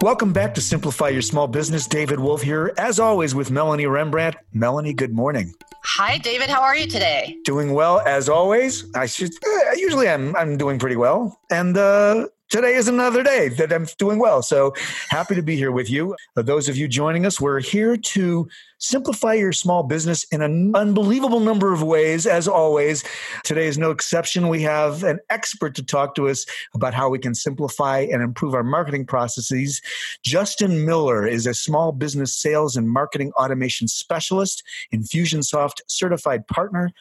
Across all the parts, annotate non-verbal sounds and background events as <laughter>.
Welcome back to Simplify Your Small Business. David Wolf here, as always, with Melanie Rembrandt. Melanie, good morning. Hi, David. How are you today? Doing well, as always. I should uh, usually I'm I'm doing pretty well, and uh, today is another day that I'm doing well. So happy to be here with you. For those of you joining us, we're here to simplify your small business in an unbelievable number of ways. As always, today is no exception. We have an expert to talk to us about how we can simplify and improve our marketing processes. Justin Miller is a small business sales and marketing automation specialist, Infusionsoft certified partner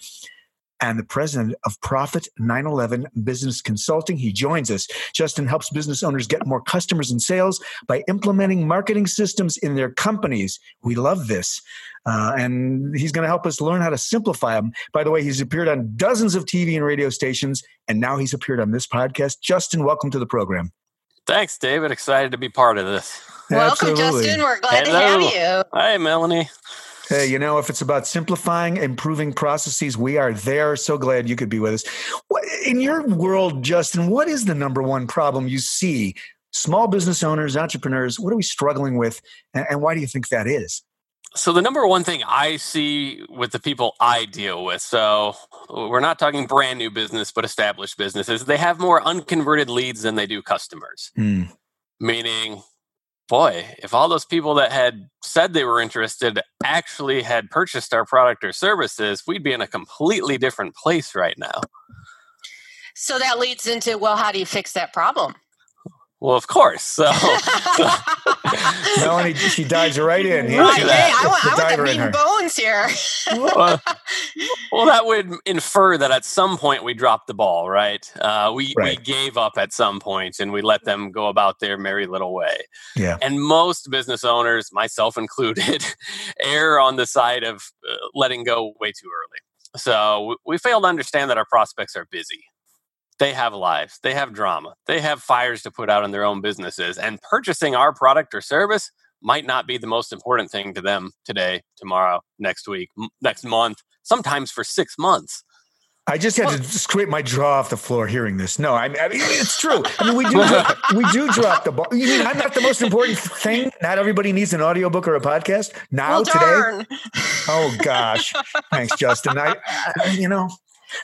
and the president of Profit 911 Business Consulting. He joins us. Justin helps business owners get more customers and sales by implementing marketing systems in their companies. We love this. Uh, and he's going to help us learn how to simplify them. By the way, he's appeared on dozens of TV and radio stations, and now he's appeared on this podcast. Justin, welcome to the program. Thanks, David. Excited to be part of this. Welcome, Absolutely. Justin. We're glad Hello. to have you. Hi, Melanie. Hey, you know, if it's about simplifying, improving processes, we are there. So glad you could be with us. What- In your world, Justin, what is the number one problem you see? Small business owners, entrepreneurs, what are we struggling with? And, why do you think that is? So, the number one thing I see with the people I deal with, so we're not talking brand new business, but established businesses, they have more unconverted leads than they do customers. Hmm. Meaning, boy, if all those people that had said they were interested actually had purchased our product or services, we'd be in a completely different place right now. So that leads into well, how do you fix that problem? Well, of course. So, Melanie, <laughs> she dives right in. Here Right, hey, is. I want, The I want the in meat and bones here. well, <laughs> well, that would infer that at some point we dropped the ball, right? Uh, we Right. we gave up at some point and we let them go about their merry little way. Yeah. And most business owners, myself included, <laughs> err on the side of uh, letting go way too early. So w- we fail to understand that our prospects are busy. They have lives, they have drama, they have fires to put out in their own businesses, and purchasing our product or service might not be the most important thing to them today, tomorrow, next week, m- next month, sometimes for six months. I just had to scrape my jaw off the floor hearing this. No, I mean, I mean it's true. I mean, we do drop, <laughs> we do drop the ball. You mean I'm not the most important thing? Not everybody needs an audiobook or a podcast now well, today. darn. Oh gosh, thanks, Justin. I, I, you know,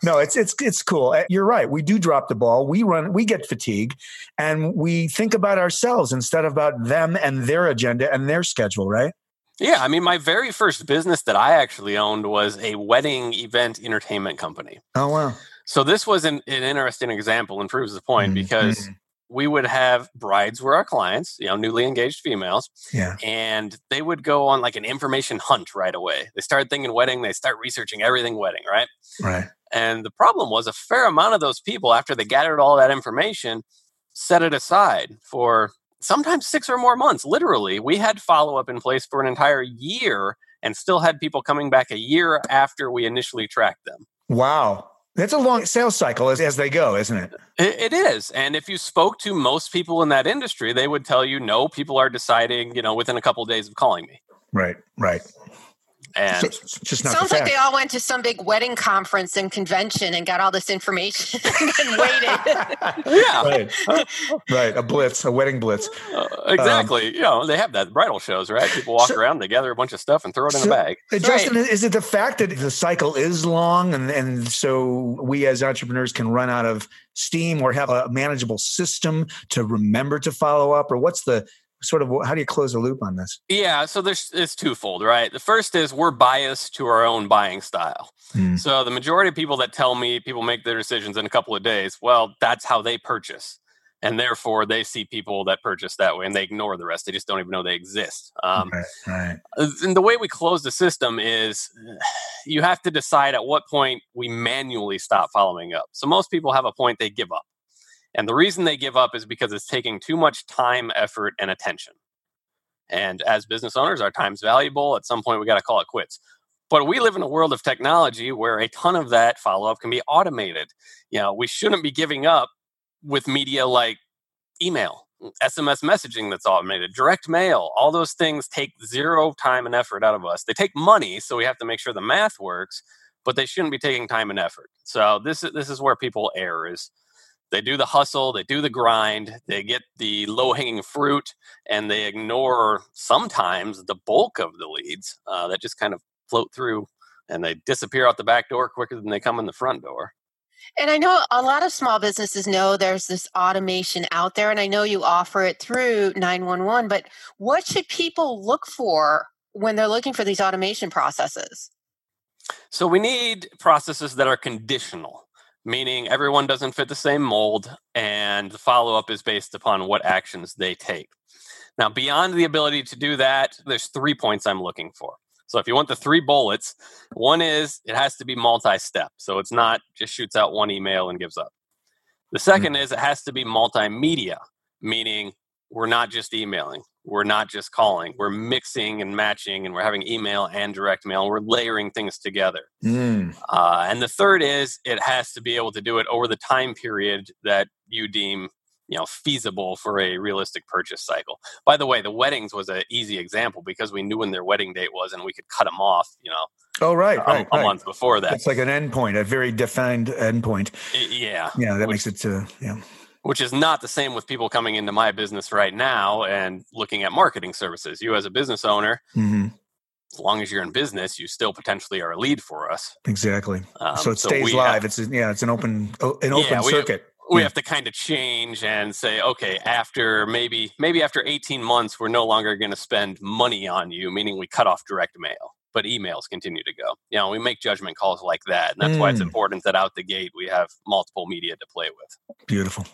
no, it's it's it's cool. Uh, You're right. We do drop the ball. We run. We get fatigue, and we think about ourselves instead of about them and their agenda and their schedule. Right? Yeah, I mean, my very first business that I actually owned was a wedding event entertainment company. Oh wow. So this was an, an interesting example and proves the point Mhm. because we would have brides were our clients, you know, newly engaged females, Yeah. and they would go on like an information hunt right away. They start thinking wedding, they start researching everything wedding, right? Right. And the problem was a fair amount of those people, after they gathered all that information, set it aside for sometimes six or more months. Literally, we had follow up in place for an entire year and still had people coming back a year after we initially tracked them. Wow. That's a long sales cycle as, as they go, isn't it? It, it is. And if you spoke to most people in that industry, they would tell you, no, people are deciding, you know, within a couple of days of calling me. Right. Right. And So- just not Sounds the like they all went to some big wedding conference and convention and got all this information <laughs> and waited. <laughs> yeah, right, right. A blitz, a wedding blitz. uh, exactly. you know, they have that bridal shows, right? People walk So- around, they gather a bunch of stuff and throw it in So- a bag. Uh, Justin, is it the fact that the cycle is long and, and so we as entrepreneurs can run out of steam or have a manageable system to remember to follow up? Or what's the sort of how do you close the loop on this? Yeah, so there's it's twofold, right? The first is we're biased to our own buying style. Hmm. So the majority of people that tell me people make their decisions in a couple of days, well, that's how they purchase. And therefore they see people that purchase that way and they ignore the rest. They just don't even know they exist. Um, right, right. Uh, and the way we close the system is <sighs> you have to decide at what point we manually stop following up. So most people have a point they give up. And the reason they give up is because it's taking too much time, effort, and attention. And as business owners, our time's valuable. At some point, we got to call it quits. But we live in a world of technology where a ton of that follow up can be automated. You know, we shouldn't be giving up with media like email, mm, SMS messaging that's automated, direct mail. All those things take zero time and effort out of us. They take money, so we have to make sure the math works, but they shouldn't be taking time and effort. So this is this is where people err is they do the hustle, they do the grind, they get the low hanging fruit, and they ignore sometimes the bulk of the leads uh, that just kind of float through and they disappear out the back door quicker than they come in the front door. And I know a lot of small businesses know there's this automation out there, and I know you offer it through 911, but what should people look for when they're looking for these automation processes? So we need processes that are conditional, meaning everyone doesn't fit the same mold, and the follow up is based upon what actions they take. Now, beyond the ability to do that, there's three points I'm looking for. So, if you want the three bullets, one is it has to be multi step. So, it's not just shoots out one email and gives up. The 2nd mm-hmm. is it has to be multimedia, meaning we're not just emailing, we're not just calling, we're mixing and matching, and we're having email and direct mail, we're layering things together. Mm. Uh, and the third is it has to be able to do it over the time period that you deem you know feasible for a realistic purchase cycle. By the way, the weddings was an easy example because we knew when their wedding date was and we could cut them off, you know, Oh, right, a, right, a right. month before that. It's like an endpoint, a very defined endpoint. Yeah, Yeah, that Which- makes it, uh, yeah. Which is not the same with people coming into my business right now and looking at marketing services. You as a business owner, hmm as long as you're in business, you still potentially are a lead for us. Exactly. Um, so it stays we have- live. it's yeah, it's an open an open Yeah, circuit. we Yeah. have to kind of change and say okay after maybe maybe after 18 months we're no longer going to spend money on you meaning we cut off direct mail but emails continue to go you know we make judgment calls like that and that's why it's Mm. important that out the gate we have multiple media to play with Beautiful.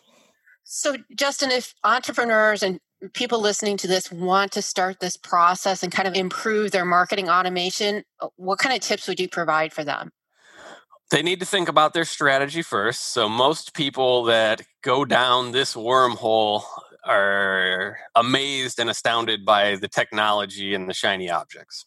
So, Justin, if entrepreneurs and people listening to this want to start this process and kind of improve their marketing automation, uh, what kind of tips would you provide for them? they need to think about their strategy first. So most people that go down this wormhole are amazed and astounded by the technology and the shiny objects.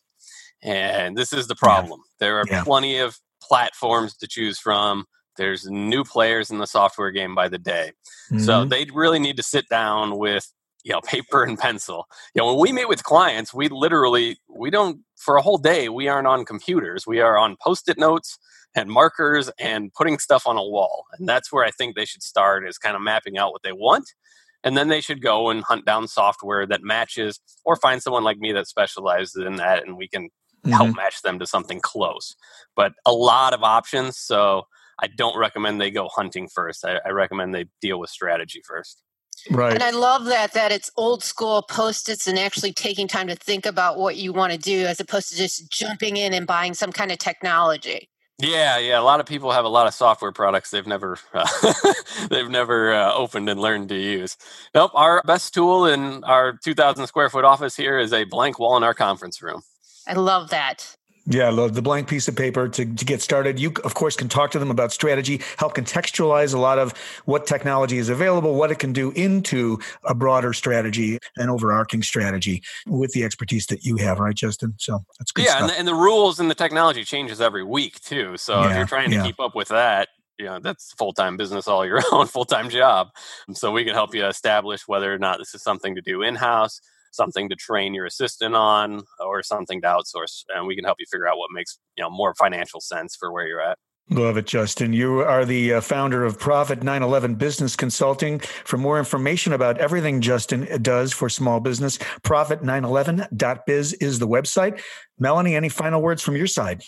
And this is the problem. There are Yeah. plenty of platforms to choose from there's new players in the software game by the day. So Mhm. they really need to sit down with you know <laughs> paper and pencil. You know when we meet with clients we literally we don't for a whole day we aren't on computers. We are on post-it notes and markers and putting stuff on a wall. And that's where i think they should start is kind of mapping out what they want. And then they should go and hunt down software that matches or find someone like me that specializes in that and we can help Mhm. match them to something close. But a lot of options so i don't recommend they go hunting first i, I recommend they deal with strategy first Right. And I love that that it's old school post-its and actually taking time to think about what you want to do as opposed to just jumping in and buying some kind of technology. Yeah, yeah. A lot of people have a lot of software products they've never uh, <laughs> they've never uh, opened and learned to use. Nope. Our best tool in our 2,000 square foot office here is a blank wall in our conference room. I love that. Yeah, the blank piece of paper to, to get started. You, of course, can talk to them about strategy, help contextualize a lot of what technology is available, what it can do into a broader strategy, an overarching strategy with the expertise that you have, right, Justin? So that's good yeah, stuff. and the, and the rules and the technology changes every week too. So if you're trying to yeah. keep up with that, you know that's full time business all your <laughs> own, full time job. So we can help you establish whether or not this is something to do in house. Something to train your assistant on, or something to outsource, and we can help you figure out what makes you know more financial sense for where you're at. Love it, Justin. You are the uh, founder of Profit 911 Business Consulting. For more information about everything Justin does for small business, profit911.biz is the website. Melanie, any final words from your side?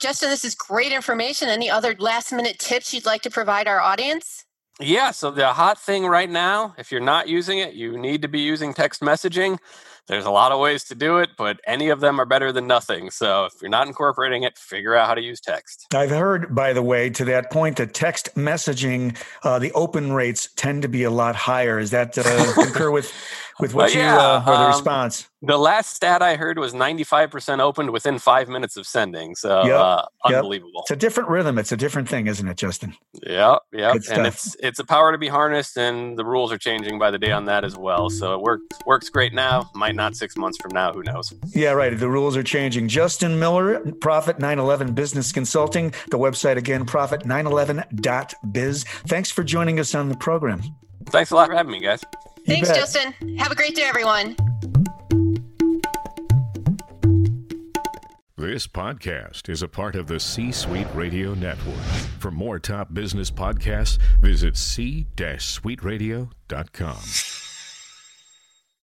Justin, this is great information. Any other last minute tips you'd like to provide our audience? Yeah, so the hot thing right now, if you're not using it, you need to be using text messaging. There's a lot of ways to do it, but any of them are better than nothing. So if you're not incorporating it, figure out how to use text. I've heard, by the way, to that point, that text messaging, uh, the open rates tend to be a lot higher. Is that uh, concur with with what yeah, you uh, or the um, response? The last stat I heard was 95% opened within five minutes of sending. So yep, uh, unbelievable. Yep. It's a different rhythm. It's a different thing, isn't it, Justin? Yeah, yeah. And it's it's a power to be harnessed, and the rules are changing by the day on that as well. So it works works great now. Might not six months from now. Who knows? Yeah, right. The rules are changing. Justin Miller, Profit 911 Business Consulting. The website again, profit911.biz. Thanks for joining us on the program. Thanks a lot for having me, guys. Thanks, Justin. Have a great day, everyone. This podcast is a part of the C Suite Radio Network. For more top business podcasts, visit c-suiteradio.com.